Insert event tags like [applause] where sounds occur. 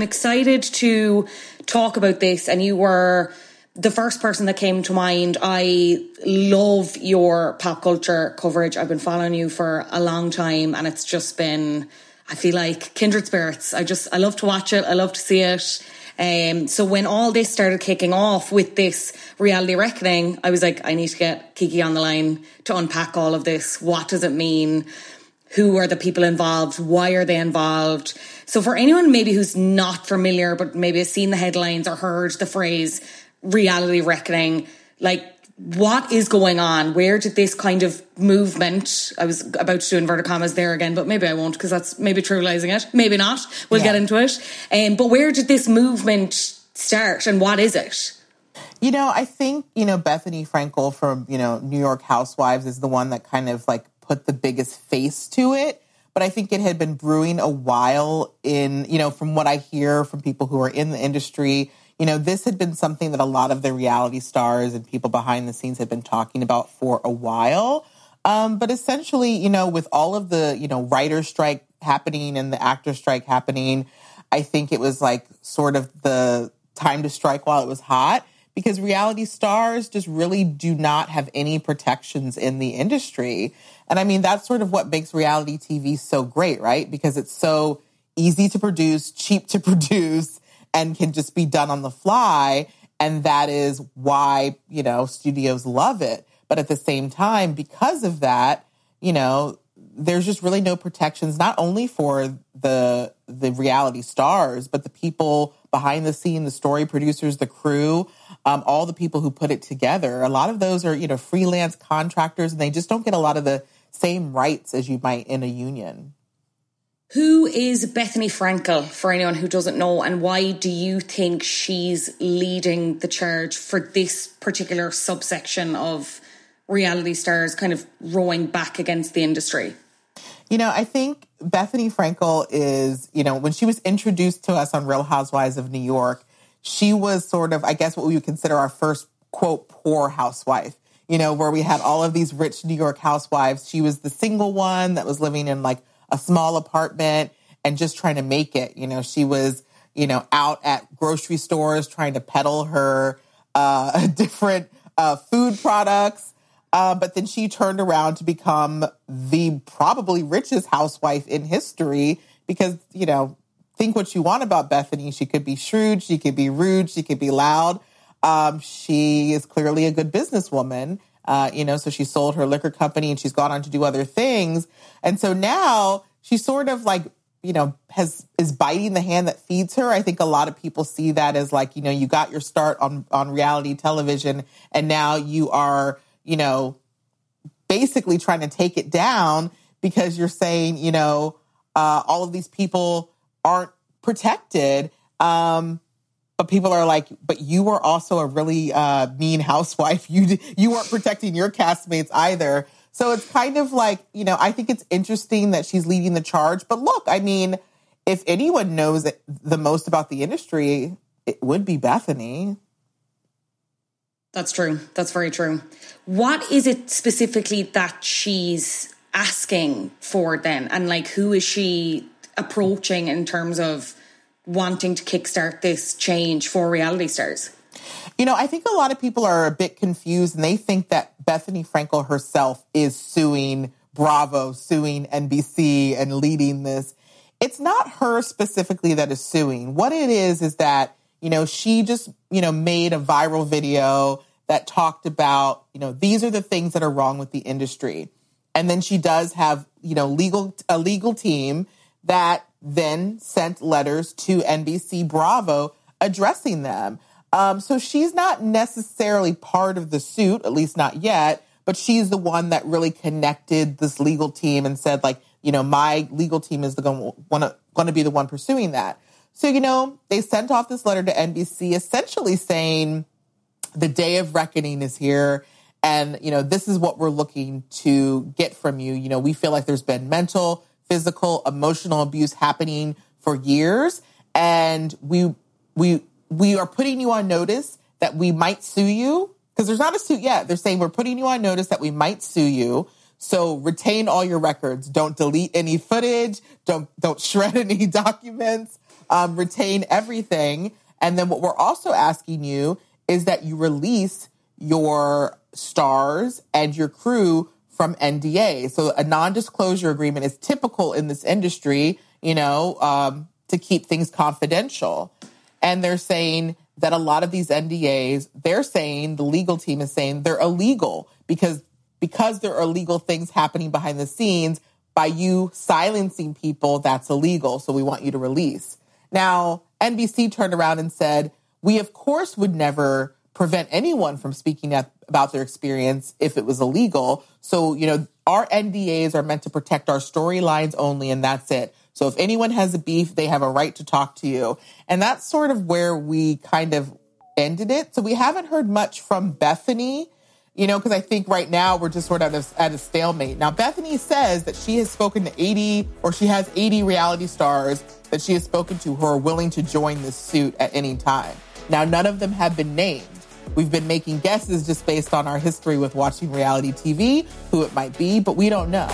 decided to talk about this and you were the first person that came to mind. I love your pop culture coverage. I've been following you for a long time and it's just been, I feel like kindred spirits. I just, I love to watch it. I love to see it. Um, so when all this started kicking off with this reality reckoning, I was like, I need to get Kiki on the line to unpack all of this. What does it mean? Who are the people involved? Why are they involved? So for anyone maybe who's not familiar, but maybe has seen the headlines or heard the phrase reality reckoning, like what is going on? Where did this kind of movement? I was about to do inverted commas there again, but maybe I won't because that's maybe trivializing it. Maybe not. We'll yeah. get into it. Um, but where did this movement start, and what is it? You know, I think you know Bethenny Frankel from you know New York Housewives is the one that kind of like put the biggest face to it. But I think it had been brewing a while in, you know, from what I hear from people who are in the industry, you know, this had been something that a lot of the reality stars and people behind the scenes had been talking about for a while. Um, but essentially, you know, with all of the, you know, writer strike happening and the actor strike happening, I think it was like sort of the time to strike while it was hot because reality stars just really do not have any protections in the industry. And I mean, that's sort of what makes reality TV so great, right? Because it's so easy to produce, cheap to [laughs] produce, and can just be done on the fly. And that is why, you know, studios love it. But at the same time, because of that, you know, there's just really no protections, not only for the the reality stars, but the people behind the scene, the story producers, the crew, um, all the people who put it together. A lot of those are, you know, freelance contractors, and they just don't get a lot of the same rights as you might in a union. Who is Bethenny Frankel for anyone who doesn't know, and why do you think she's leading the charge for this particular subsection of reality stars kind of rowing back against the industry? You know, I think Bethenny Frankel is, you know, when she was introduced to us on Real Housewives of New York, she was sort of, I guess, what we would consider our first quote poor housewife. You know, where we had all of these rich New York housewives. She was the single one that was living in like a small apartment and just trying to make it. You know, she was, you know, out at grocery stores trying to peddle her uh, [laughs] different uh, food products. Uh, but then she turned around to become the probably richest housewife in history because, you know, think what you want about Bethenny. She could be shrewd, she could be rude, she could be loud. Um, she is clearly a good businesswoman. Uh, you know, so she sold her liquor company and she's gone on to do other things. And so now she's sort of like, you know, has is biting the hand that feeds her. I think a lot of people see that as like, you know, you got your start on on reality television and now you are, you know, basically trying to take it down because you're saying, you know, uh, all of these people aren't protected. Um, but people are like, but you were also a really uh, mean housewife. [laughs] You you weren't protecting your castmates either. So it's kind of like you know, I think it's interesting that she's leading the charge. But look, I mean, if anyone knows the most about the industry, it would be Bethenny. That's true. That's very true. What is it specifically that she's asking for then, and like who is she approaching in terms of? wanting to kickstart this change for reality stars? You know, I think a lot of people are a bit confused and they think that Bethenny Frankel herself is suing Bravo, suing NBC and leading this. It's not her specifically that is suing. What it is is that, you know, she just, you know, made a viral video that talked about, you know, these are the things that are wrong with the industry. And then she does have, you know, legal a legal team that then sent letters to NBC Bravo addressing them. Um, so she's not necessarily part of the suit, at least not yet, but she's the one that really connected this legal team and said, like, you know, my legal team is the going to be the one pursuing that. So, you know, they sent off this letter to NBC essentially saying the day of reckoning is here. And, you know, this is what we're looking to get from you. You know, we feel like there's been mental, physical, emotional abuse happening for years. And we, we, we are putting you on notice that we might sue you because there's not a suit yet. They're saying we're putting you on notice that we might sue you. So retain all your records. Don't delete any footage. Don't don't [laughs] shred any documents. Um, retain everything. And then what we're also asking you is that you release your stars and your crew from NDA. So a non-disclosure agreement is typical in this industry, you know, um, to keep things confidential. And they're saying that a lot of these NDAs, they're saying the legal team is saying they're illegal because because there are illegal things happening behind the scenes. By you silencing people, that's illegal. So we want you to release. Now, NBC turned around and said, we of course would never prevent anyone from speaking about their experience if it was illegal. So, you know, our NDAs are meant to protect our storylines only, and that's it. So if anyone has a beef, they have a right to talk to you. And that's sort of where we kind of ended it. So we haven't heard much from Bethenny, you know, because I think right now we're just sort of at a stalemate. Now, Bethenny says that she has spoken to 80 or she has 80 reality stars that she has spoken to who are willing to join this suit at any time. Now, none of them have been named. We've been making guesses just based on our history with watching reality TV, who it might be, but we don't know.